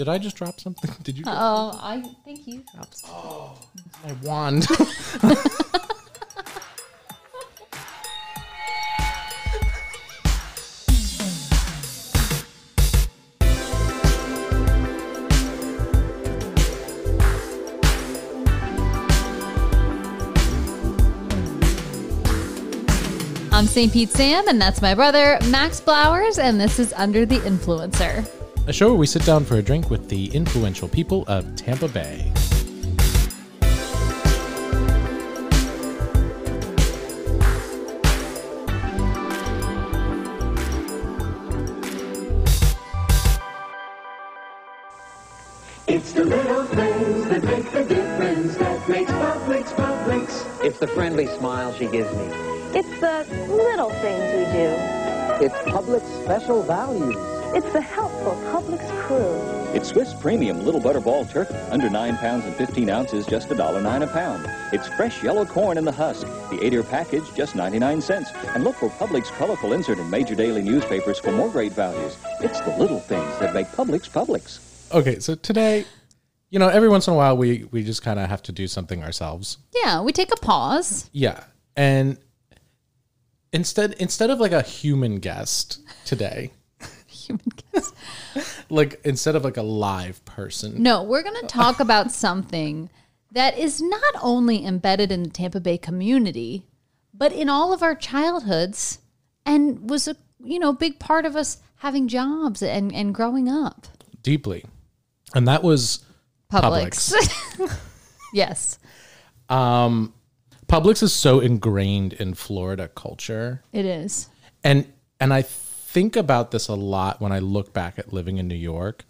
Did I just drop something? Did you? Oh, I think you dropped. Oh. my wand. I'm St. Pete Sam, and that's my brother, Max Blowers, and this is Under the Influencer. A show where we sit down for a drink with the influential people of Tampa Bay. It's the little things that make the difference that makes Publix Publix. It's the friendly smile she gives me. It's Publix special values. It's the helpful Publix crew. It's Swiss Premium Little Butterball Turkey, under 9 pounds and 15 ounces, just $1.09 a pound. It's fresh yellow corn in the husk, the 8-ear package, just 99 cents. And look for Publix colorful insert in major daily newspapers for more great values. It's the little things that make Publix Publix. Okay, so today, you know, every once in a while we we just kind of have to do something ourselves. Yeah, we take a pause. Yeah, and instead instead of like a human guest today, Human guest. like instead of like a live person, No, we're going to talk about something that is not only embedded in the Tampa Bay community, but in all of our childhoods and was a you know big part of us having jobs and, and growing up. deeply, and that was Publix. yes, um, Publix is so ingrained in Florida culture. it is. and and I think about this a lot when I look back at living in New York.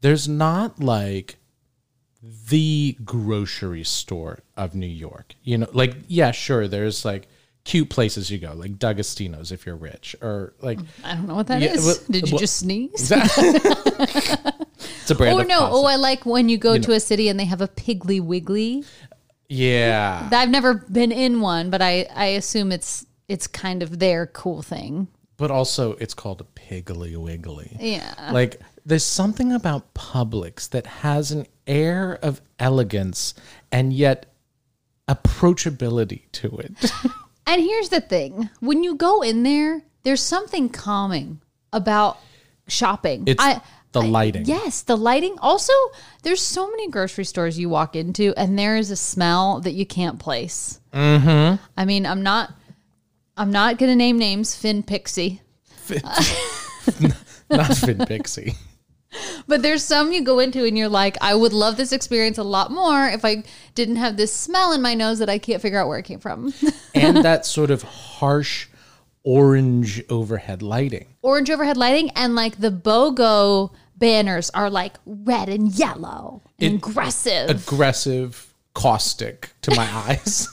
There's not like the grocery store of New York. You know, like yeah, sure, there's like cute places you go, like D'Agostino's if you're rich, or like I don't know what that is. Yeah, well- Did you well- just sneeze? it's a brand Or of no, oh, pasta. oh, I like when you go to a city and they have a Piggly Wiggly. Yeah, I've never been in one, but I, I assume it's it's kind of their cool thing. but also it's called a Piggly Wiggly. Yeah. Like there's something about Publix that has an air of elegance and yet approachability to it. And here's the thing when you go in there, there's something calming about shopping. It's the lighting. Yes, the lighting. Also, there's so many grocery stores you walk into, and there is a smell that you can't place. Mm-hmm. I mean, I'm not, I'm not gonna name names. Finn Pixie, Not Finn Pixie. but there's some you go into, and you're like, I would love this experience a lot more if I didn't have this smell in my nose that I can't figure out where it came from. and that sort of harsh orange overhead lighting. Orange overhead lighting, and like the BOGO banners are like red and yellow, and It- aggressive. Aggressive, caustic to my eyes.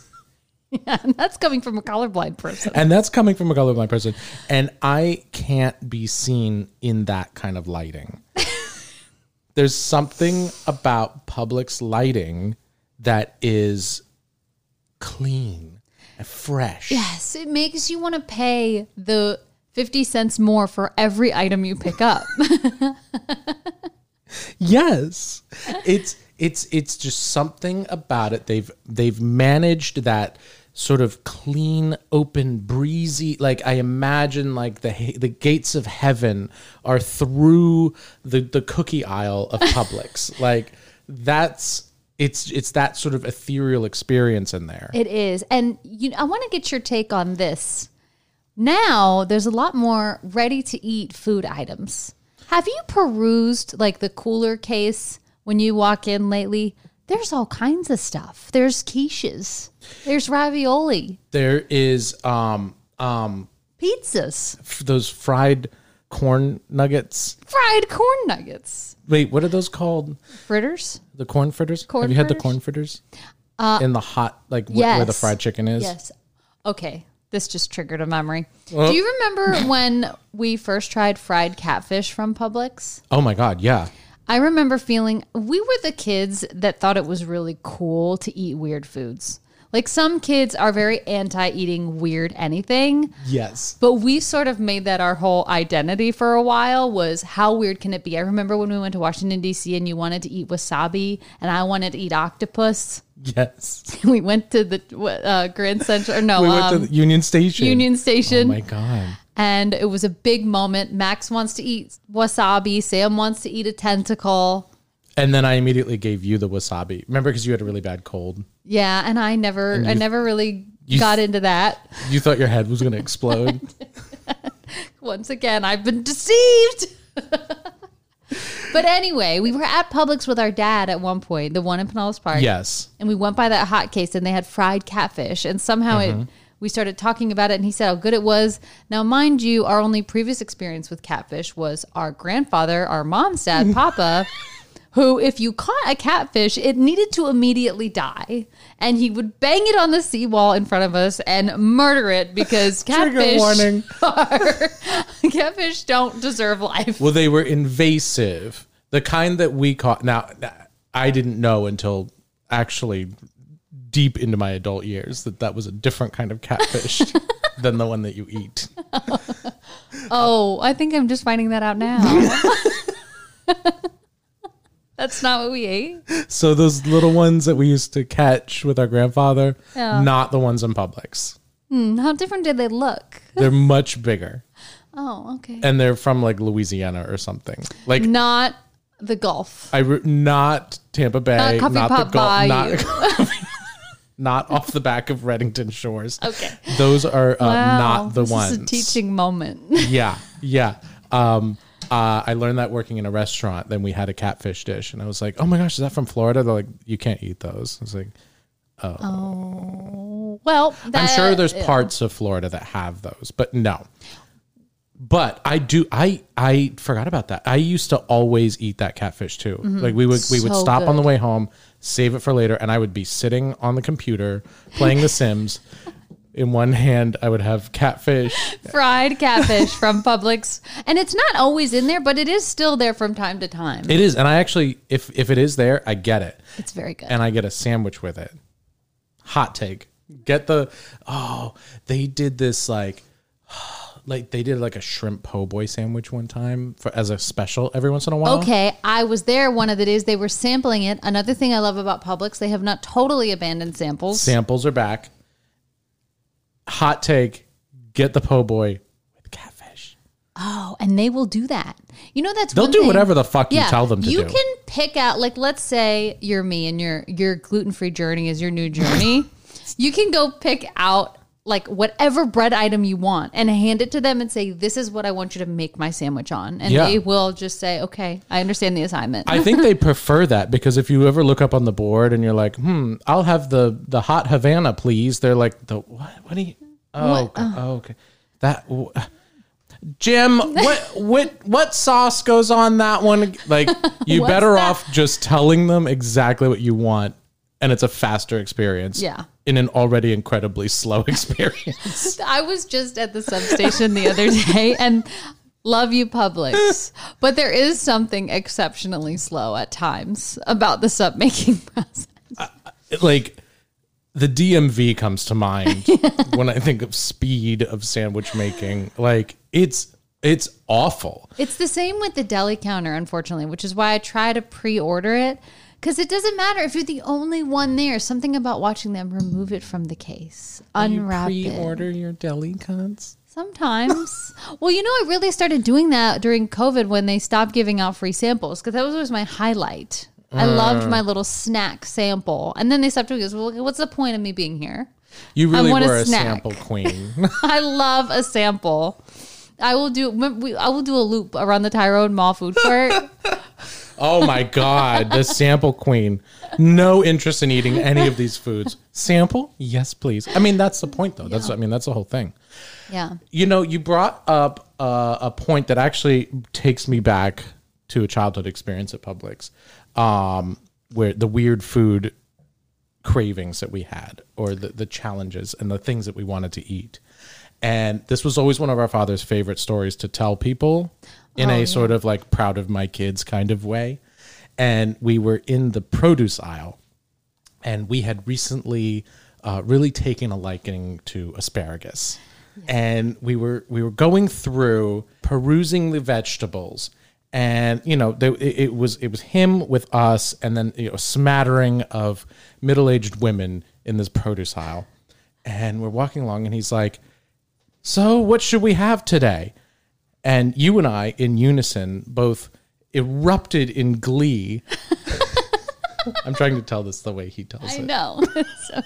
and that's coming from a colorblind person. And that's coming from a colorblind person. And I can't be seen in that kind of lighting. There's something about Publix lighting that is clean and fresh. Yes, it makes you want to pay the 50 cents more for every item you pick up. Yes. It's it's it's just something about it. They've they've managed that sort of clean, open, breezy. Like I imagine, like the the gates of heaven are through the the cookie aisle of Publix. like that's it's it's that sort of ethereal experience in there. it is. And you I want to get your take on this. Now, there's a lot more ready to eat food items. Have you perused like the cooler case when you walk in lately? There's all kinds of stuff. There's quiches. There's ravioli, There is um um pizzas, f- those fried corn nuggets. fried corn nuggets, Wait, what are those called? fritters. The corn fritters? Corn Have you had the corn fritters? in the hot, like wh- where the fried chicken is? Yes. Okay. This just triggered a memory. Do you remember when we first tried fried catfish from Publix? Oh my God, yeah. I remember feeling we were the kids that thought it was really cool to eat weird foods. Like some kids are very anti eating weird anything. Yes. But we sort of made that our whole identity for a while was how weird can it be? I remember when we went to Washington D.C. and you wanted to eat wasabi and I wanted to eat octopus. Yes. We went to the uh, Grand Central. Or no, We went um, to the Union Station. Union Station. Oh my god. and it was a big moment. Max wants to eat wasabi. Sam wants to eat a tentacle. And then I immediately gave you the wasabi. Remember, because you had a really bad cold. Yeah, and I never, I you- never really got into that. You thought your head was going to explode. Once again, I've been deceived. but anyway, we were at Publix with our dad at one point, the one in Pinellas Park. yes. and we went by that hot case and they had fried catfish and somehow Mm-hmm. it we started talking about it and he said how good it was now mind you our only previous experience with catfish was our grandfather our mom's dad papa who if you caught a catfish it needed to immediately die and he would bang it on the seawall in front of us and murder it because catfish warning. are, catfish don't deserve life Well, they were invasive. The kind that we caught. Now, I didn't know until actually deep into my adult years that that was a different kind of catfish than the one that you eat. oh i think i'm just finding that out now that's not what we ate So those little ones that we used to catch with our grandfather, not the ones in Publix. How different did they look? They're much bigger, Oh, okay. and they're from like Louisiana or something. Like Not the Gulf. I re- not Tampa Bay, Not Pot the Gulf, not, not off the back of Redington Shores. Okay. Those are uh, Wow, not the this ones. is a teaching moment. Yeah, yeah. Um, uh, I learned that working in a restaurant. Then we had a catfish dish, and I was like, "Oh my gosh, is that from Florida?" They're like, "You can't eat those." I was like, Oh well, I'm sure that- there's parts of Florida that have those, but no. But I do. I I forgot about that. I used to always eat that catfish too. Like we would we would Mm-hmm. So stop on the way home, save it for later, and I would be sitting on the computer playing The Sims. In one hand, I would have catfish. fried catfish from Publix, and it's not always in there, but it is still there from time to time. It is, and I actually, if if it is there, I get it. it's very good. and I get a sandwich with it. Hot take. Get the oh, they did this like like they did like a shrimp po' boy sandwich one time for as a special every once in a while. Okay, I was there one of the days they were sampling it. Another thing I love about Publix, they have not totally abandoned samples. Samples are back. Hot take. Get the po' boy with catfish. oh, and they will do that. You know that's They'll do thing- whatever the fuck you tell them to do. you do. can pick out like let's say you're me and your your gluten free journey is your new journey. you can go pick out like whatever bread item you want and hand it to them and say this is what I want you to make my sandwich on, and Yeah. they will just say okay, I understand the assignment. I think they prefer that because if you ever look up on the board and you're like, "Hmm, I'll have the the hot Havana, please." They're like, "The what? What do you? Oh, oh, okay. That Jim, what what what sauce goes on that one? Like, you better that? off just telling them exactly what you want, and it's a faster experience. Yeah. in an already incredibly slow experience. I was just at the substation the other day and love you Publix, but there is something exceptionally slow at times about the sub making process. like the DMV comes to mind when I think of speed of sandwich making. Like it's it's awful. It's the same with the deli counter, unfortunately, which is why I try to pre-order it because it doesn't matter if you're the only one there. Something about watching them remove it from the case, unwrap you it. pre-order your deli cuts. Sometimes. well, you know, I really started doing that during COVID when they stopped giving out free samples because that was always my highlight. I loved Uh. my little snack sample, and then they stopped doing this. Well, what's the point of me being here? You really want a were a snack. sample queen. I love a sample. I will do. we- I will do a loop around the Tyrone Mall food court. Oh my god, the sample queen. No interest in eating any of these foods. Sample? Yes, please. I mean, that's the point though. That's I mean, that's the whole thing. yeah. You know, you brought up uh, a point that actually takes me back to a childhood experience at Publix, um, where the weird food cravings that we had, or the, the challenges and the things that we wanted to eat. And this was always one of our father's favorite stories to tell people in a sort of like proud of my kids kind of way. And we were in the produce aisle and we had recently uh, really taken a liking to asparagus, and we were we were going through perusing the vegetables, and you know it, it was it was him with us, and then you know, a smattering of middle aged women in this produce aisle, and we're walking along, and he's like, "So what should we have today?" And you and I, in unison, both erupted in glee. I'm trying to tell this the way he tells I it. know. So-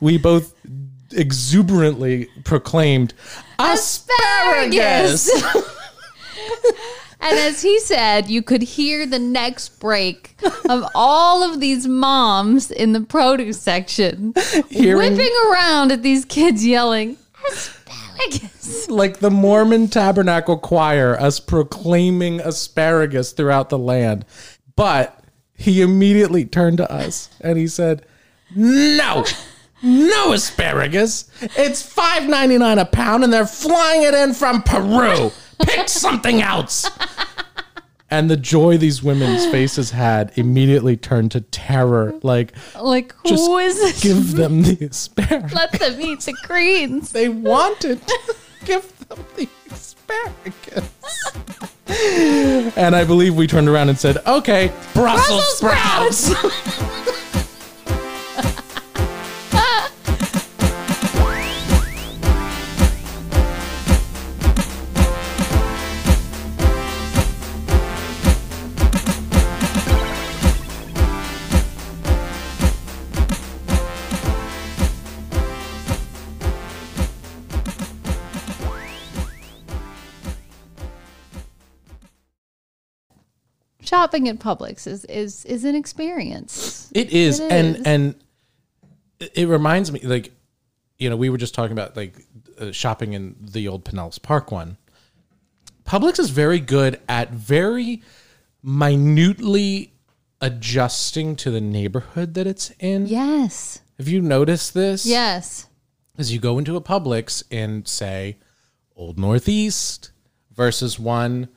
We both exuberantly proclaimed asparagus. and as he said, you could hear the next break of all of these moms in the produce section Hearing- whipping around at these kids yelling, asparagus. like the Mormon Tabernacle Choir, us proclaiming asparagus throughout the land. But he immediately turned to us and he said, No, no asparagus. It's five ninety nine a pound and they're flying it in from Peru. Pick something else. And the joy these women's faces had immediately turned to terror. Like, Like, who is this? give them the asparagus. Let them eat the greens. they wanted. Give them the asparagus. and I believe we turned around and said, okay, Brussels, Brussels sprouts. Shopping at Publix is is is an experience. It is, It and is. and it- reminds me, like, you know, we were just talking about like uh, shopping in the old Pinellas Park one. Publix is very good at very minutely adjusting to the neighborhood that it's in. Yes. Have you noticed this? Yes. As you go into a Publix in, say, Old Northeast versus one,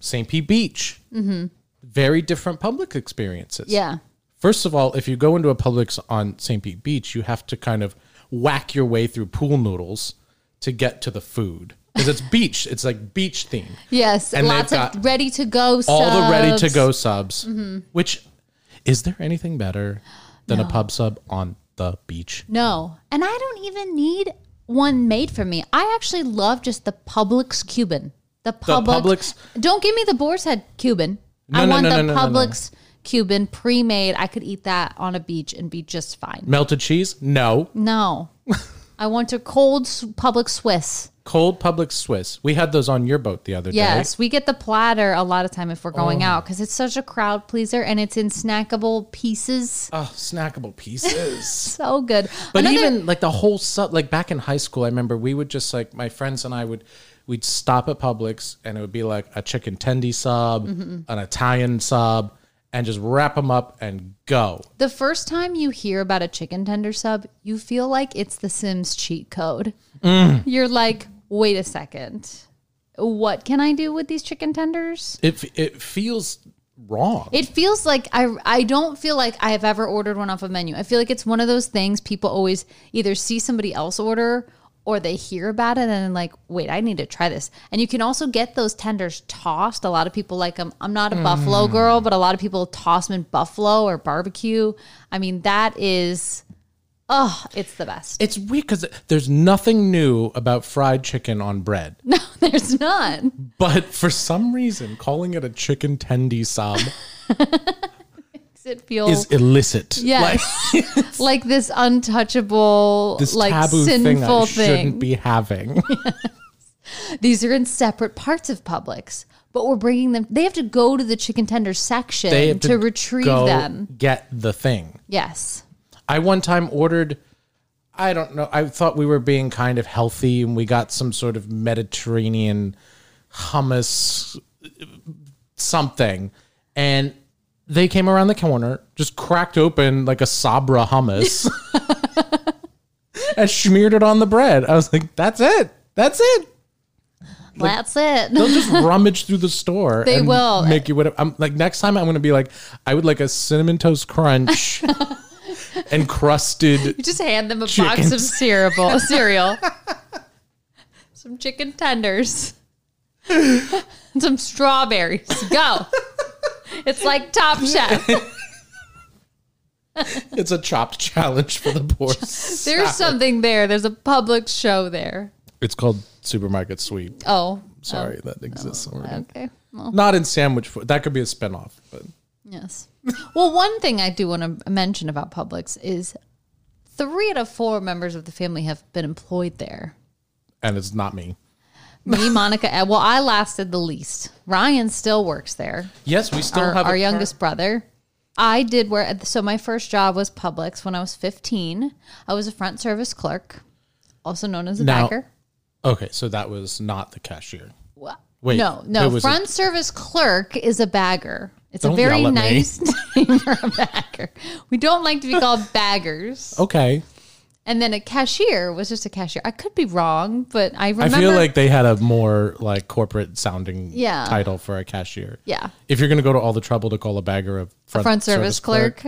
St. Pete Beach. Mm-hmm. Very different public experiences. Yeah. First of all, if you go into a Publix on St. Pete Beach, you have to kind of whack your way through pool noodles to get to the food. Because it's beach. It's like beach theme. Yes. And Lots of ready to go All the ready to go subs. Mm-hmm. Which, is there anything better than a pub sub on the beach? No. And I don't even need one made for me. I actually love just the Publix Cuban. The Publix. Publix- Don't give me the boar's head Cuban. No, I no, want no, the. Publix Cuban pre-made. I could eat that on a beach and be just fine. Melted cheese? No. No. I want a cold s- Publix Swiss. Cold Publix Swiss. We had those on your boat the other day. Yes, we get the platter a lot of time if we're going Oh. out because it's such a crowd pleaser and it's in snackable pieces. Oh, snackable pieces. So good. But Another- even like the whole sub, like back in high school, I remember we would just like my friends and I would we'd stop at Publix and it would be like a chicken tendy sub, Mm-hmm. an Italian sub, and just wrap them up and go. The first time you hear about a chicken tender sub, you feel like it's the Sims cheat code. Mm. You're like, wait a second. What can I do with these chicken tenders? It it feels wrong. It feels like I I don't feel like I have ever ordered one off a menu. I feel like it's one of those things people always either see somebody else order or they hear about it and then like, wait, I need to try this. And you can also get those tenders tossed. A lot of people like them. I'm not a buffalo mm. girl, but a lot of people toss them in buffalo or barbecue. I mean, that is, oh, it's the best. it's weird because there's nothing new about fried chicken on bread, no, there's none. but for some reason, calling it a chicken tendy sub it feel is illicit. Yes. Like, like this untouchable, this like taboo thing I sinful shouldn't be having. These are in separate parts of Publix, but we're bringing them. They have to go to the chicken tender section they have to, retrieve go them. Get the thing. Yes. I one time ordered. I don't know. I thought we were being kind of healthy, and we got some sort of Mediterranean hummus uh, something, and they came around the corner, just cracked open like a Sabra hummus, and smeared it on the bread. I was like, "That's it. That's it." That's it. They'll just rummage through the store. They and will. make you whatever. I'm like next time. I'm going to be like, I would like a cinnamon toast crunch encrusted. You just hand them a box of cereal, cereal, some chicken tenders, some strawberries. Go. It's like Top Chef. It's a chopped challenge for the poor. There's something there. There's a public show there. It's called supermarket sweep. Oh, Sorry, oh. that exists. Oh, already. okay. Well, Not in sandwich food. That could be a spinoff, but yes. Well, one thing I do want to mention about Publix is three out of four members of the family have been employed there. and it's not me. Me, Monica. Well, I lasted the least. Ryan still works there. Yes, we still our, have our youngest brother. I did where so my first job was Publix when I was 15. I was a front service clerk, also known as a Now- bagger. Okay, so that was not the cashier. Well, Wait, no, no. Front service clerk is a bagger. It's Don't a very nice name for a bagger. We don't like to be called baggers. Okay, And then a cashier was just a cashier. I could be wrong, but I remember. I feel like they had a more like corporate sounding Yeah. title for a cashier. yeah, If you're going to go to all the trouble to call a bagger a front, front service, clerk.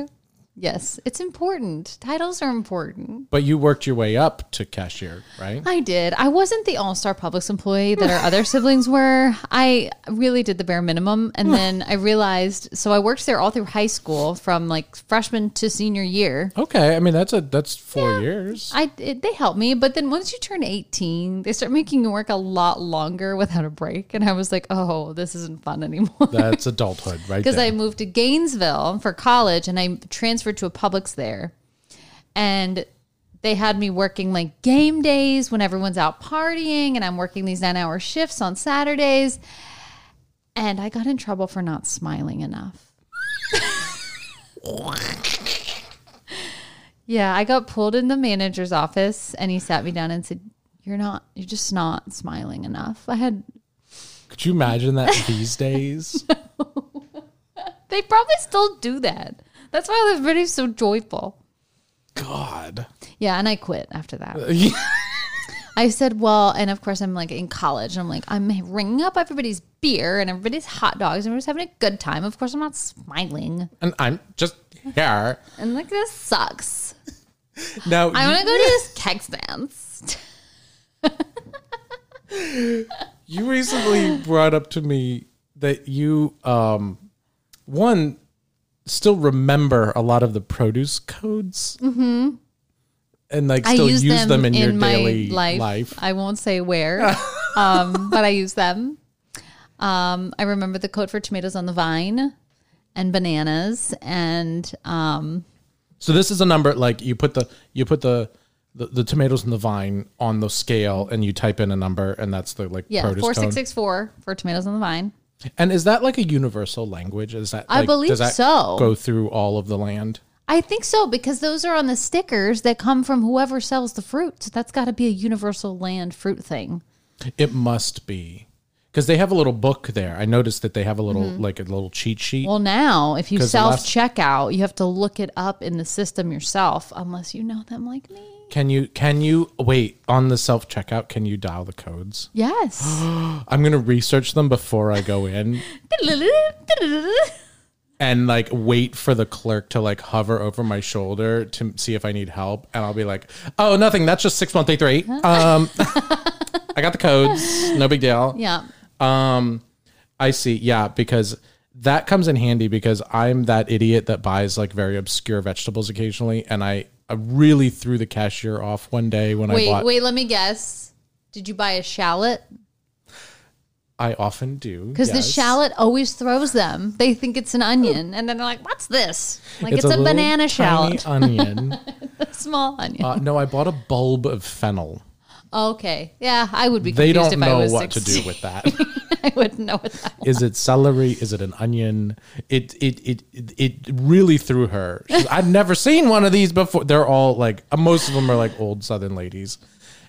Yes, it's important. Titles are important. but you worked your way up to cashier, right? I did. I wasn't the all star Publix employee that our other siblings were. I really did the bare minimum. And hmm. then I realized, so I worked there all through high school from like freshman to senior year. Okay, I mean that's a that's four years. I it, they helped me, but then once you turn 18, they start making you work a lot longer without a break. And I was like, oh, this isn't fun anymore. That's adulthood, right? because. I moved to Gainesville for college and I transferred to a Publix there. And they had me working like game days when everyone's out partying and I'm working these 9-hour shifts on Saturdays. And I got in trouble for not smiling enough. yeah, I got pulled in the manager's office and he sat me down and said, "You're not you're just not smiling enough." I had Could you imagine that these days? they probably still do that. That's why everybody's so joyful. God. Yeah, and I quit after that. I said, well, and of course I'm like in college. and I'm like, I'm ringing up everybody's beer and everybody's hot dogs and we're just having a good time. Of course, I'm not smiling. And I'm just here. And like, this sucks. Now, I want to go to this keg dance. You recently brought up to me that you, um, one, still remember a lot of the produce codes, mm-hmm. and like still use, use, them, in, your my daily life. life. I won't say where, um, but I use them. Um, I remember the code for tomatoes on the vine and bananas and um, So this is a number like you put the you put the the, the tomatoes in the vine on the scale, and you type in a number, and that's the like yeah, produce four code. six for tomatoes on the vine. And is that like a universal language? Is that I like, believe does that so. Go through all of the land. I think so because those are on the stickers that come from whoever sells the fruit. So that's got to be a universal land fruit thing. It must be because they have a little book there. I noticed that they have a little like a little cheat sheet. Mm-hmm. Well, now if you self checkout, you have to look it up in the system yourself, unless you know them like me. Can you can you wait on the self checkout? Can you dial the codes? Yes. I'm gonna research them before I go in and like wait for the clerk to like hover over my shoulder to see if I need help, and I'll be like, "Oh, nothing. That's just six one three three. Um, I got the codes. No big deal. yeah. Um, I see. Yeah, because that comes in handy because I'm that idiot that buys like very obscure vegetables occasionally, and I, I really threw the cashier off one day when I Wait, bought. wait. Let me guess. Did you buy a shallot? I often do Because the shallot always throws them. They think it's an onion, and then they're like, "What's this?" Like it's, a, little banana shallot, onion. a small onion. uh, no, I bought a bulb of fennel. Okay, yeah, I would be. They confused don't if I know what to do with that. I wouldn't know what that. Is Is it celery? Is it an onion? It it it it, it really threw her. She's, I've never seen one of these before. They're all like most of them are like old Southern ladies,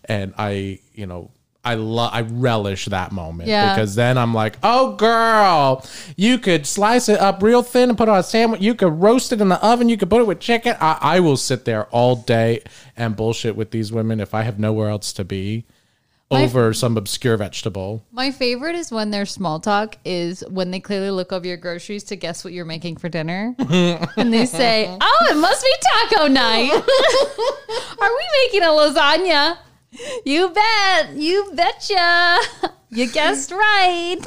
and I you know. I love I relish that moment Yeah. because then I'm like, oh girl, you could slice it up real thin and put it on a sandwich. You could roast it in the oven. You could put it with chicken. I, I will sit there all day and bullshit with these women if I have nowhere else to be. over some obscure vegetable. My favorite is when their small talk is when they clearly look over your groceries to guess what you're making for dinner. and they say, Oh, it must be taco night. Are we making a lasagna? You bet. You betcha. You guessed right.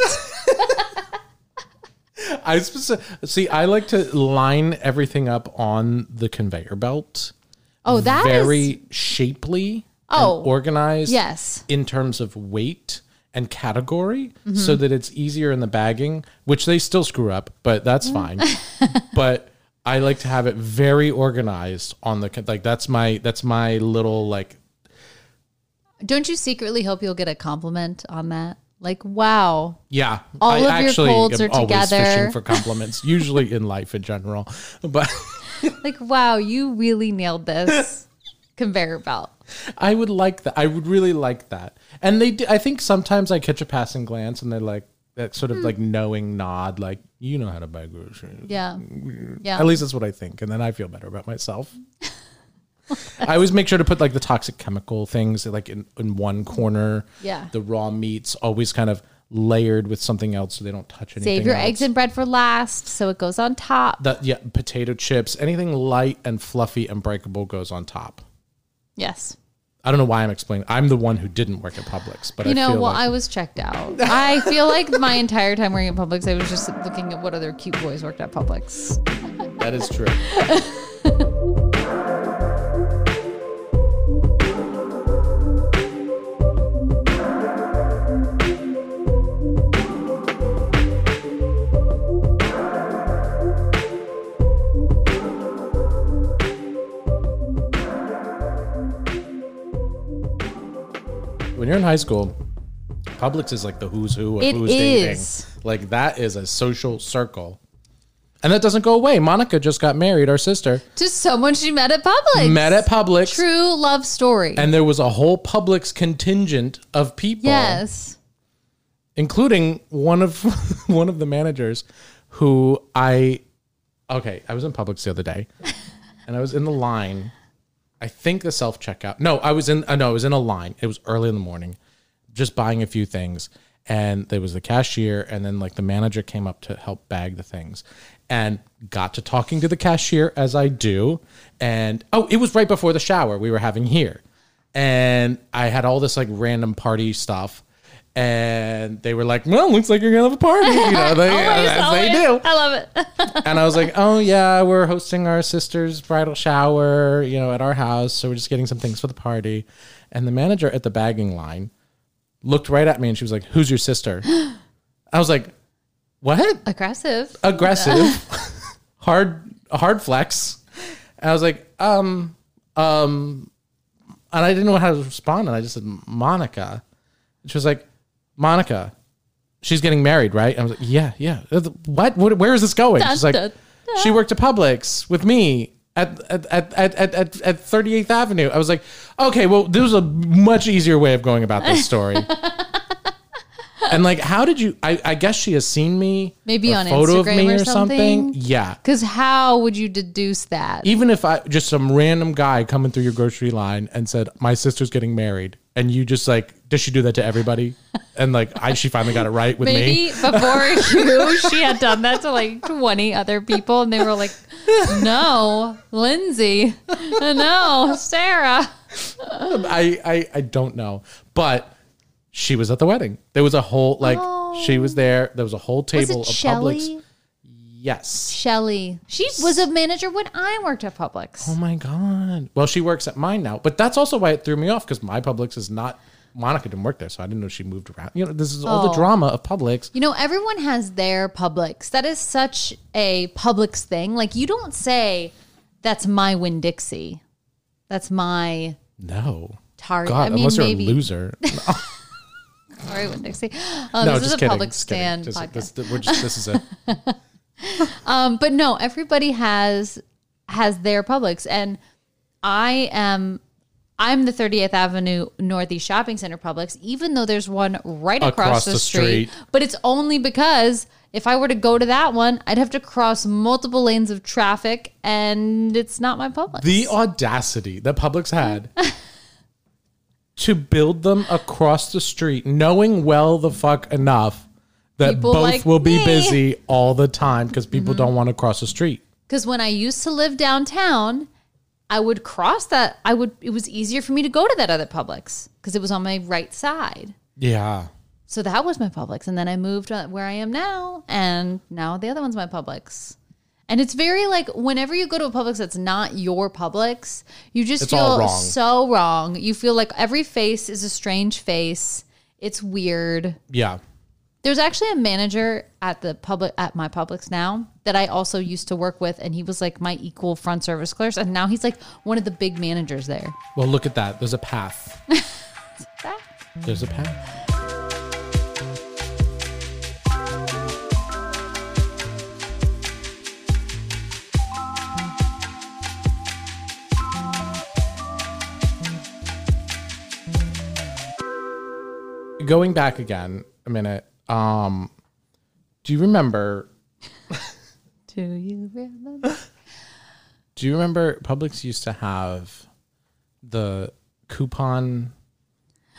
I speci- see. I like to line everything up on the conveyor belt. Oh, that is very shapely. Oh, and organized. yes. in terms of weight and category, Mm-hmm. so that it's easier in the bagging. Which they still screw up, but that's fine. but I like to have it very organized on the like. That's my that's my little like Don't you secretly hope you'll get a compliment on that? Like, wow. Yeah, All I of your colds are always together. fishing for compliments, usually in life in general. But Like, wow, you really nailed this conveyor belt. I would like that. I would really like that. And they, do, I think sometimes I catch a passing glance, and they're like that sort of hmm. like knowing nod, like you know how to buy groceries. Yeah. Yeah. At least that's what I think, and then I feel better about myself. I always make sure to put like the toxic chemical things like in, in one corner. Yeah. The raw meats always kind of layered with something else so they don't touch anything. Save your else. eggs and bread for last so it goes on top. The, yeah, potato chips, anything light and fluffy and breakable goes on top. yes. I don't know why I'm explaining. I'm the one who didn't work at Publix, but You I know, feel well, like I was checked out. I feel like my entire time working at Publix, I was just looking at what other cute boys worked at Publix. that is true. when you're in high school, Publix is like the who's who of It who's is. dating. Like that is a social circle. And that doesn't go away. Monica just got married, our sister. To someone she met at Publix. Met at Publix. True love story. And there was a whole Publix contingent of people. yes. including one of one of the managers who I okay, I was in Publix the other day and I was in the line. I think the self checkout. No, I was in uh, no, I was in a line. It was early in the morning, just buying a few things. And there was the cashier, and then like the manager came up to help bag the things, and got to talking to the cashier as I do. And oh, it was right before the shower we were having here, and I had all this like random party stuff. And they were like, "Well, looks like you're gonna have a party, you know, they, Always, as always. they do." I love it. and I was like, "Oh yeah, we're hosting our sister's bridal shower, you know, at our house, so we're just getting some things for the party." And the manager at the bagging line looked right at me and she was like, "Who's your sister?" I was like, "What?" Aggressive. Aggressive, hard, hard flex. And I was like, "Um, um," and I didn't know how to respond, and I just said, "Monica." And she was like, "Monica." She's getting married, right? I was like, yeah, yeah. Uh, what? what where is this going? She's like, she worked at Publix with me at at, at, at, at, at, at 38th Avenue. I was like, okay, well, there was a much easier way of going about this story. and like, how did you? I, I guess she has seen me, Maybe a on photo of me or or something. something? Yeah. Because how would you deduce that? Even if I just some random guy coming through your grocery line and said, "My sister's getting married," and you just like, does she do that to everybody? And like, I she finally got it right with Maybe me. before you, she had done that to like 20 other people, and they were like, no, Lindsay, no, Sarah. Um, I, I I don't know, but she was at the wedding. There was a whole like she was oh. there. There was a whole Oh. Table of Shelly? Publix. Yes. Shelly. She was a manager when I worked at Publix. Oh my god. Well, she works at mine now, but that's also why it threw me off because my Publix is not. Monica didn't work there, so I didn't know she moved around. You know, this is all the Oh. drama of Publix. You know, everyone has their Publix. That is such a Publix thing. Like, you don't say, that's my Winn Dixie. That's my No. Target. God, I mean, unless you're maybe. a loser. Sorry, Winn Dixie. Oh, no, this is just a kidding. public just kidding. stand Just- podcast. this, we're just, this is it. Um, but no, everybody has has their Publix, and I am I'm the 30th Avenue Northeast Shopping Center Publix, even though there's one right across, Across the, the street, street. But it's only because if I were to go to that one, I'd have to cross multiple lanes of traffic, and it's not my Publix. The audacity that Publix had to build them across the street, knowing well the fuck enough that People both like will be me. busy all the time because people Mm-hmm. don't want to cross the street. Because when I used to live downtown, I would cross that. I would. It was easier for me to go to that other Publix because it was on my right side. Yeah. So that was my Publix, and then I moved uh, where I am now, and now the other one's my Publix. And it's very like whenever you go to a Publix that's not your Publix, you just It's feel wrong. so wrong. You feel like every face is a strange face. It's weird. Yeah. There's actually a manager at the public at my Publix now that I also used to work with, and he was like my equal front service clerk, and now he's like one of the big managers there. Well, look at that. There's a path. There's a path. Going back again a minute. Um, do you remember? Do you remember? Do you remember Publix used to have the coupon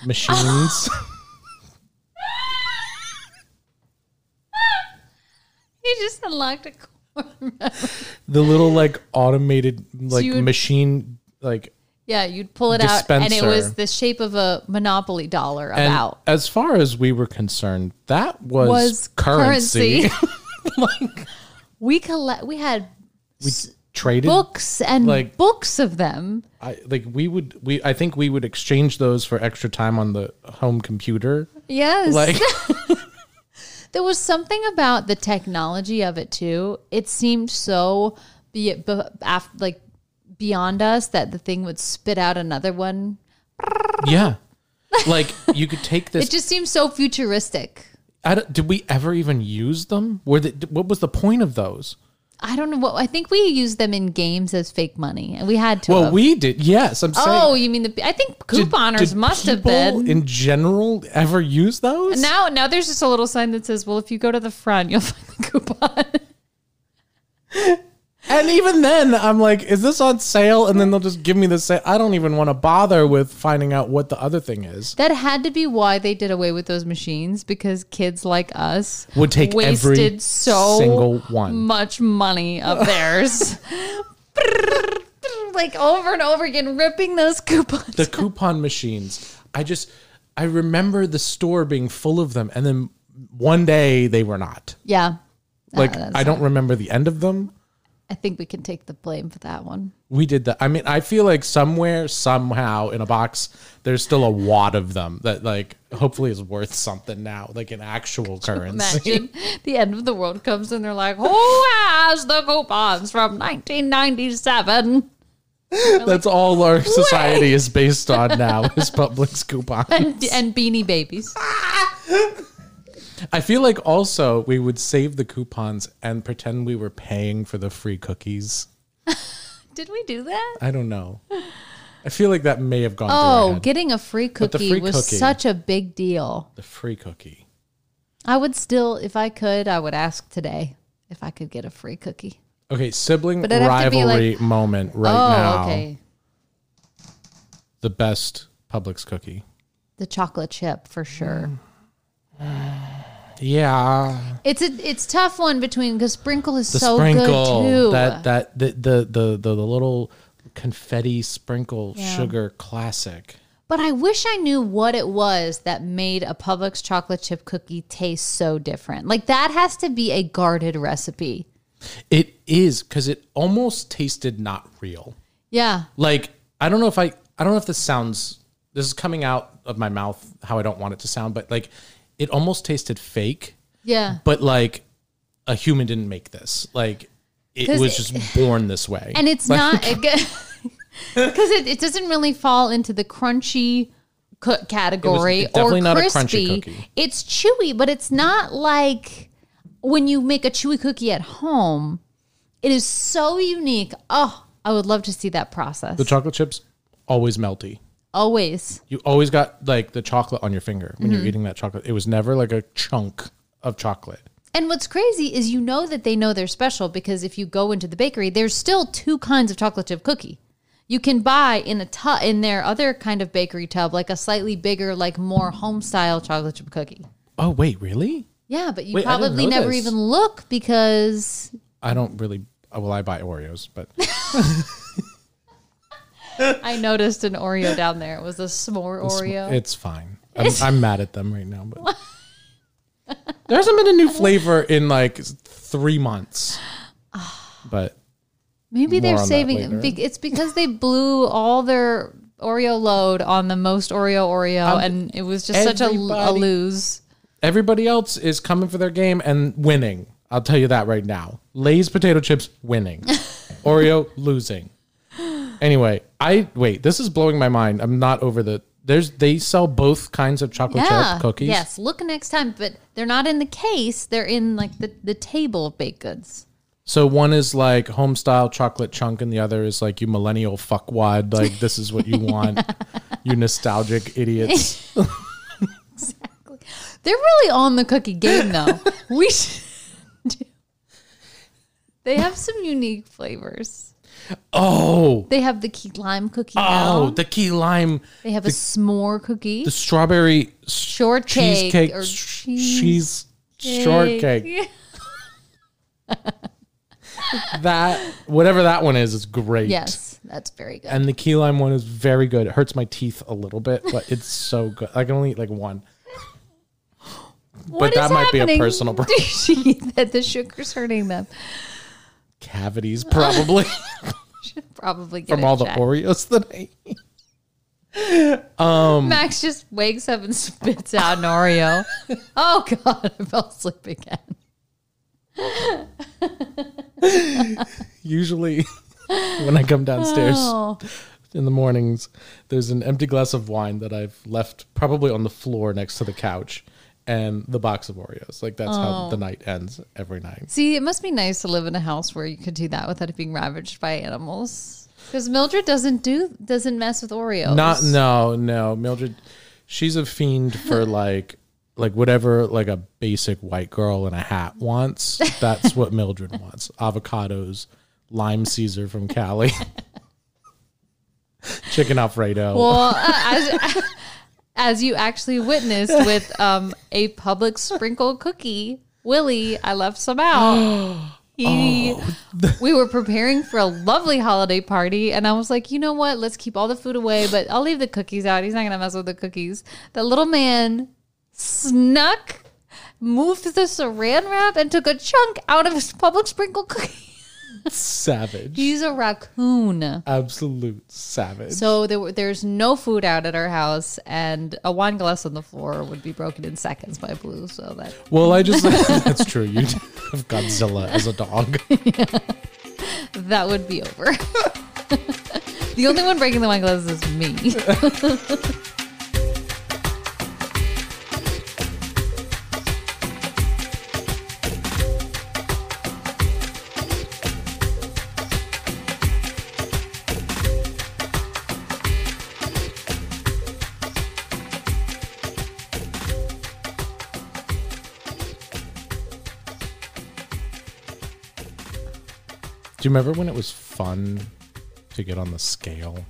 machines? he just unlocked a corner. the little like automated like you would- machine like Yeah, you'd pull it out, and it was the shape of a Monopoly dollar and about. as far as we were concerned that was, Was currency, currency. We collect. We had we traded books and like- books of them. I, like we would we I think we would exchange those for extra time on the home computer Yes, like there was something about the technology of it too. It seemed so be, be af, like beyond us that the thing would spit out another one. yeah like you could take this It just seems so futuristic. I don't, did we ever even use them were they, what was the point of those I don't know what. I think we used them in games as fake money, and we had to. well have. we did yes i'm saying Oh, you mean the? I think couponers did must have been. in general ever use those now, now there's just a little sign that says, "Well, if you go to the front, you'll find the coupon." And even then, I'm like, is this on sale? And then they'll just give me the sale. I don't even want to bother with finding out what the other thing is. that had to be why they did away with those machines because kids like us Would take every wasted so single one. much money of theirs. like over and over again, ripping those coupons. The coupon machines. I just, I remember the store being full of them, and then one day they were not. yeah, Like uh, that's I don't remember the end of them. I think we can take the blame for that one. We did that. I mean, I feel like somewhere, somehow, in a box, there's still a wad of them that, like, hopefully is worth something now, like an actual currency. Imagine the end of the world comes and they're like, "Who has the coupons from 1997?" That's all our society is based on now is Publix coupons. And, and Beanie Babies. I feel like also we would save the coupons and pretend we were paying for the free cookies. Did we do that? I don't know. I feel like that may have gone through our Oh, head. getting a free the cookie free was cookie- such a big deal. the free cookie. I would still, if I could, I would ask today if I could get a free cookie. Okay, sibling But it'd have to be rivalry moment right oh, now. okay. The best Publix cookie. The chocolate chip for sure. Mm. Yeah, It's a it's tough one between because sprinkle is the so sprinkle good too. that that the the the the, the little confetti sprinkle Yeah. sugar classic. but I wish I knew what it was that made a Publix chocolate chip cookie taste so different. Like that has to be a guarded recipe. It is because it almost tasted not real. Yeah. like I don't know if I I don't know if this sounds this is coming out of my mouth how I don't want it to sound, but like it almost tasted fake, Yeah. but like a human didn't make this. Like it was it- just born this way. and it's not because it, it doesn't really fall into the crunchy category It was definitely or not a crispy. crunchy cookie. It's chewy, but it's not like when you make a chewy cookie at home. It is so unique. Oh, I would love to see that process. the chocolate chips always melty. Always. You always got like the chocolate on your finger when Mm-hmm. you're eating that chocolate. It was never like a chunk of chocolate. And what's crazy is you know that they know they're special because if you go into the bakery, there's still two kinds of chocolate chip cookie. you can buy in a tub in their other kind of bakery tub, like a slightly bigger, like more home style chocolate chip cookie. Oh wait, really? Yeah, but you Wait, I didn't probably know never this. even look because I don't really. Well, I buy Oreos, but I noticed an Oreo down there. It was a s'more Oreo. it's fine. I'm, I'm mad at them right now, but there hasn't been a new flavor in like three months. But Maybe they're on that saving later. be- it's because they blew all their Oreo load on the most Oreo Oreo and it was just such a, a Um, everybody- lose. everybody else is coming for their game and winning. I'll tell you that right now. Lay's potato chips winning, Oreo losing. Anyway, I wait. This is blowing my mind. I'm not over the. There's they sell both kinds of chocolate chip cookies. Yes. Look next time, but they're not in the case. They're in like the, the table of baked goods. So one is like home style chocolate chunk, and the other is like you millennial fuckwad. Like this is what you want, you nostalgic idiots. Exactly. They're really on the cookie game though. we should do. They have some unique flavors. Oh, They have the key lime cookie oh, now. the key lime, They have a s'more cookie. the strawberry s- Shortcake cheesecake, or sh- cheese cheese shortcake. That whatever that one is is great. Yes, that's very good. and the key lime one is very good. It hurts my teeth a little bit, but it's so good. I can only eat like one. What that might be a happening personal to problem. she that the sugar's hurting them? Cavities probably Should probably get from all the. Oreos that I eat. Um, Max just wakes up and spits out an Oreo. oh God, I fell asleep again. Usually when I come downstairs Oh, in the mornings, there's an empty glass of wine that I've left probably on the floor next to the couch and the box of Oreos. Like that's how Oh. the night ends every night. see, it must be nice to live in a house where you could do that without it being ravaged by animals. Because Mildred doesn't do doesn't mess with Oreos. Not no, no. Mildred she's a fiend for like like whatever like a basic white girl in a hat wants. That's what Mildred wants. Avocados, lime Caesar from Cali. Chicken Alfredo. Well, uh, as as you actually witnessed with um, a Publix sprinkle cookie, Willie, I left some out. He, we were preparing for a lovely holiday party, and I was like, you know what? Let's keep all the food away, but I'll leave the cookies out. He's not gonna mess with the cookies. The little man snuck, moved the saran wrap, and took a chunk out of his Publix sprinkle cookie. Savage. He's a raccoon. Absolute savage. So there, there's no food out at our house, and a wine glass on the floor would be broken in seconds by Blue. So that well, I just that's true. You have Godzilla as a dog. that would be over. the only one breaking the wine glass is me. Do you remember when it was fun to get on the scale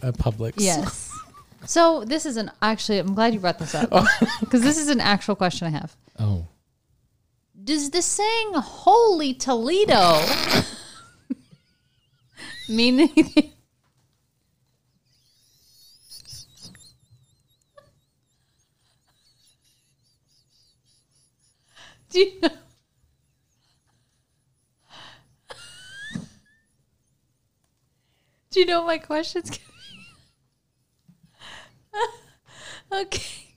at Publix? yes. So this is an actually. I'm glad you brought this up oh. because this is an actual question I have. Oh. Does the saying "Holy Toledo" mean anything? Do you know? You know my question's gonna be? okay.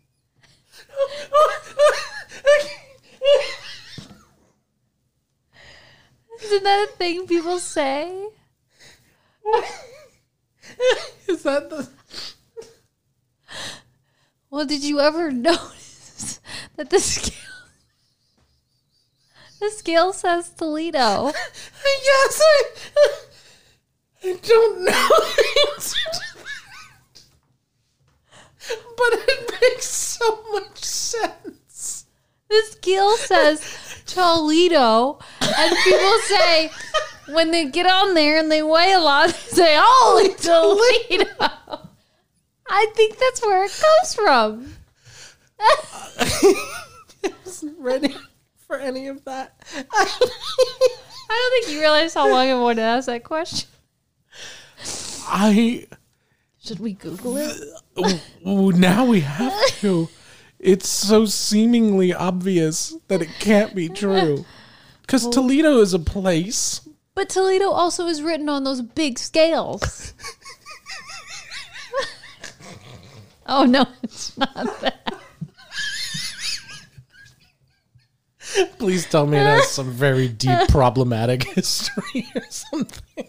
Isn't that a thing people say? Is that the Well, did you ever notice that the scale the scale says Toledo? Yes, I, I don't know the answer to that. But it makes so much sense. The scale says Toledo, and people say when they get on there and they weigh a lot, they say, "Holy Toledo!" I think that's where it comes from. Ready for any of that? I don't think you realize how long I wanted to ask that question. I Should we Google it? Now we have to. It's so seemingly obvious that it can't be true. Because Toledo is a place. But Toledo also is written on those big scales. oh no, it's not that. Please tell me it has some very deep problematic history or something.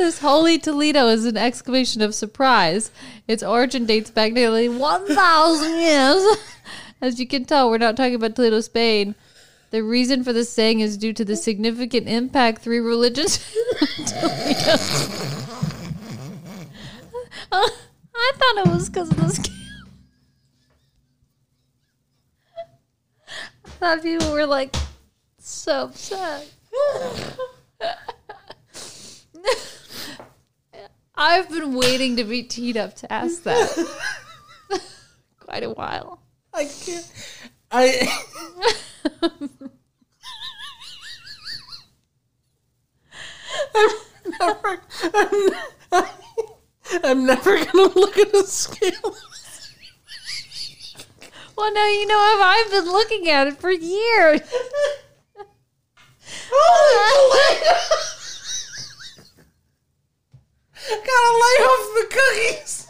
Says Holy Toledo is an exclamation of surprise. Its origin dates back nearly 1,000 years. As you can tell, we're not talking about Toledo, Spain. The reason for this saying is due to the significant impact three religions. Toledo. I thought it was because of the scale. I thought people were like so upset. I've been waiting to be teed up to ask that quite a while. I can't. I. I'm never. I'm, I'm never gonna look at a scale. Well, now you know if I've been looking at it for years. Oh, Gotta lay off the cookies.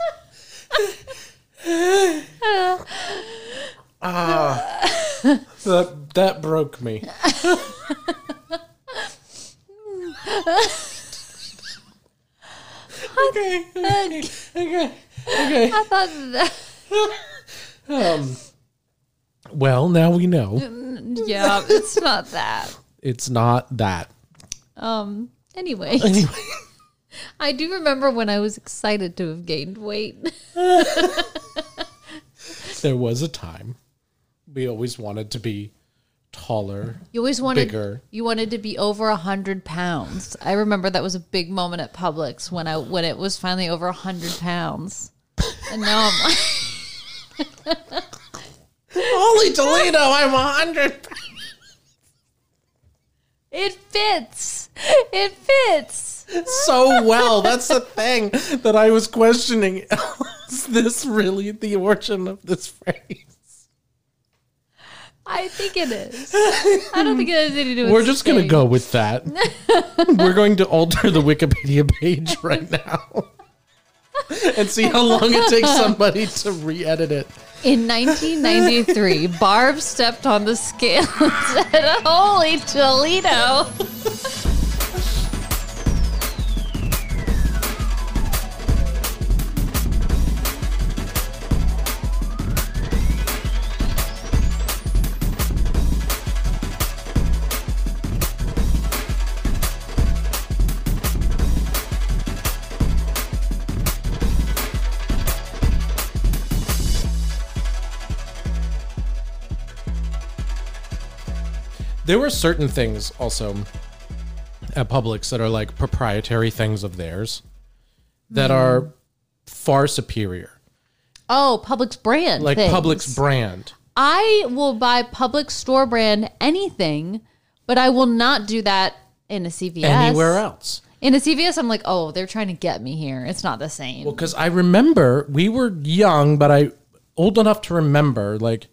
Ah, that that broke me. okay, okay, okay, okay. I thought that. Um. Well, now we know Yeah, it's not that. it's not that. Um. Anyway, Anyway, I do remember when I was excited to have gained weight. there was a time we always wanted to be taller. You always wanted Bigger. you wanted to be over a hundred pounds. I remember that was a big moment at Publix when I when it was finally over a hundred pounds. And now I'm like, Holy Toledo, I'm a hundred. it fits. It fits. So well. That's the thing that I was questioning. Is this really the origin of this phrase? I think it is. I don't think it has anything to do with We're just going to go with that. We're going to alter the Wikipedia page right now and see how long it takes somebody to re edit it. In 1993, Barb stepped on the scale and said, Holy Toledo. There were certain things also at Publix that are like proprietary things of theirs that hmm. are far superior. Oh, Publix brand. Like things. Publix brand. I will buy Publix store brand anything, but I will not do that in a CVS. Anywhere else. In a CVS, I'm like, oh, they're trying to get me here. It's not the same. Well, because I remember we were young, but I old enough to remember like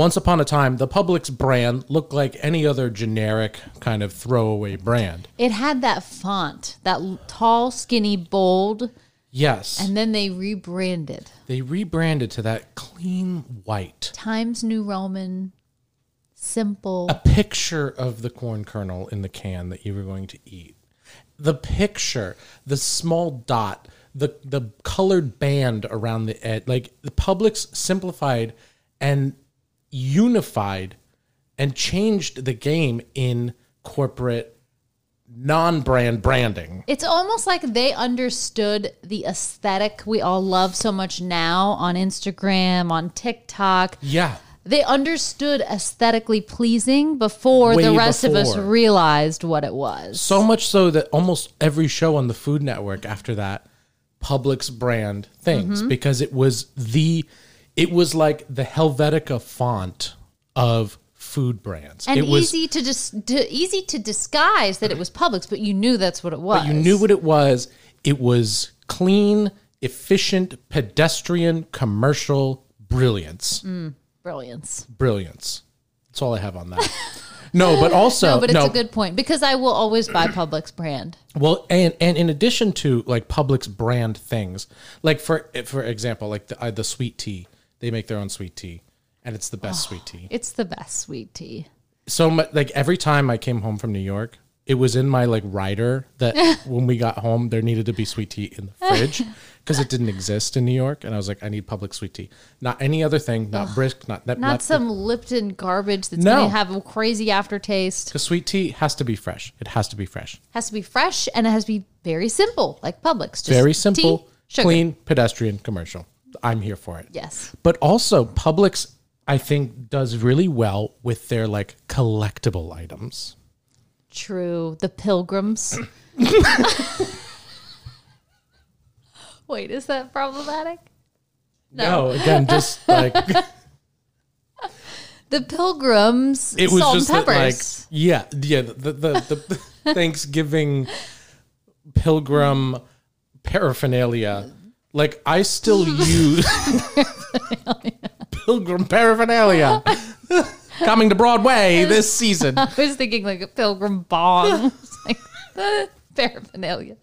once upon a time the Publix brand looked like any other generic kind of throwaway brand. it had that font, that tall, skinny, bold, Yes, and then they rebranded. they rebranded to that clean white. Times New Roman, simple. A picture of the corn kernel in the can that you were going to eat. The picture, the small dot, the the colored band around the edge, like the Publix simplified and unified and changed the game in corporate non-brand branding. It's almost like they understood the aesthetic we all love so much now on Instagram, on TikTok. Yeah. They understood aesthetically pleasing before Way the rest of us realized what it was. So much so that almost every show on the Food Network after that, Publix brand things Mm-hmm. because it was the, it was like the Helvetica font of food brands. and it was, easy to just to, easy to disguise that it was Publix, but you knew that's what it was. but you knew what it was. It was clean, efficient, pedestrian, commercial brilliance. Mm. brilliance. Brilliance. That's all I have on that. no, but also No, but it's a good point because I will always buy Publix brand. Well, and and in addition to like Publix brand things, like for for example, like the uh, the sweet tea, they make their own sweet tea, and it's the best ah, sweet tea. It's the best sweet tea. So like every time I came home from New York, it was in my like rider that when we got home there needed to be sweet tea in the fridge because it didn't exist in New York, and I was like, I need Publix sweet tea, not any other thing, not brisk, not not, Not some Lipton garbage that's No. going to have a crazy aftertaste. Because sweet tea has to be fresh. It has to be fresh. has to be fresh and it has to be very simple, like Publix. Just Very simple, tea, clean, pedestrian, commercial. I'm here for it. Yes. But also, Publix, I think, does really well with their like collectible items. True. The pilgrims. Wait, is that problematic? No, again, just like The pilgrims it was salt just and that, like yeah, yeah, the the, the, the Thanksgiving pilgrim paraphernalia. Like I still use pilgrim paraphernalia coming to Broadway this season. I was thinking like a pilgrim bong. It's like paraphernalia.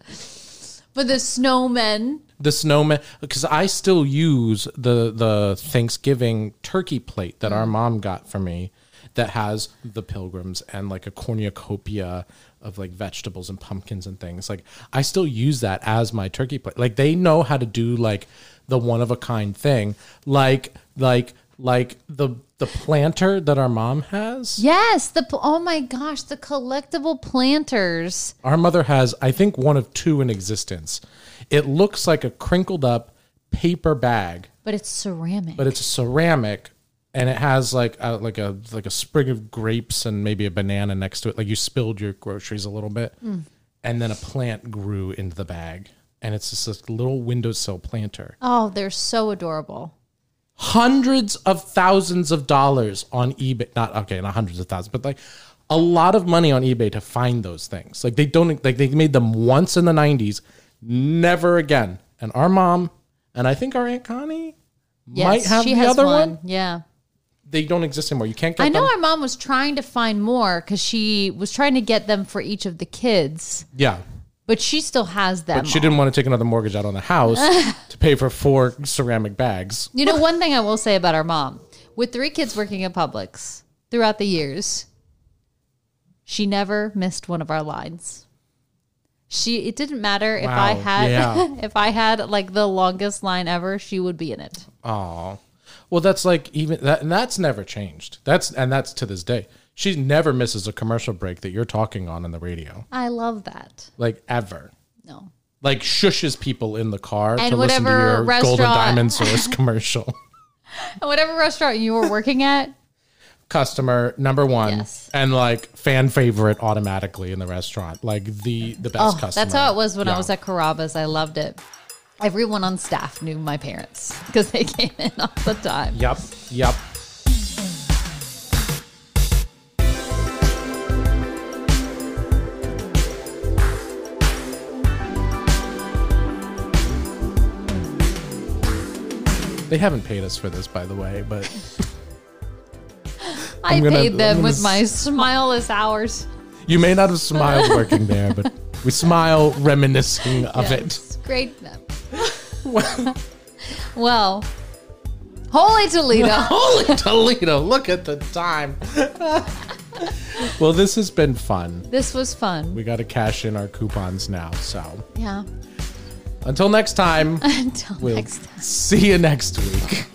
But the snowmen. the snowman because I still use the the Thanksgiving turkey plate that our mm. mom got for me that has the pilgrims and like a cornucopia of like vegetables and pumpkins and things. Like I still use that as my turkey plate. Like they know how to do like the one of a kind thing. Like like like the the planter that our mom has. Yes, the pl- oh my gosh, the collectible planters. Our mother has, I think, one of two in existence. It looks like a crinkled up paper bag But it's ceramic. but it's ceramic and it has like a, like a like a sprig of grapes and maybe a banana next to it. Like you spilled your groceries a little bit Mm. and then a plant grew into the bag. And it's just this little windowsill planter. Oh, they're so adorable. hundreds of thousands of dollars on ebay. Not okay not hundreds of thousands but like a lot of money on ebay to find those things. Like they don't like they made them once in the 90s never again. And our mom and i think our aunt connie Yes, might have she the has other one. Yeah. They don't exist anymore. You can't get I know them. our mom was trying to find more because she was trying to get them for each of the kids, yeah. but she still has them. But she didn't want to take another mortgage out on the house to pay for four ceramic bags. You know, one thing I will say about our mom, with three kids working at Publix throughout the years, she never missed one of our lines. She it didn't matter if I had yeah. if I had like the longest line ever, she would be in it. Oh, well, that's like even that, and that's never changed. That's and that's to this day. She never misses a commercial break that you're talking on in the radio, I love that. like ever. No. Like shushes people in the car And to listen to your Golden Diamond Source commercial. And whatever restaurant you were working at, Customer number one, Yes. and like fan favorite automatically in the restaurant, like the the best oh, customer. that's how it was when I was at Carrabba's. I loved it. Everyone on staff knew my parents because they came in all the time. Yep, yep. They haven't paid us for this, by the way, but I gonna- paid them with s- my smileless hours. you may not have smiled working there, but we smile reminiscing of it. It's great. well, holy Toledo. Holy Toledo, look at the time. well, this has been fun. This was fun. We got to cash in our coupons now. So Yeah. until next time, Until we'll next time. see you next week.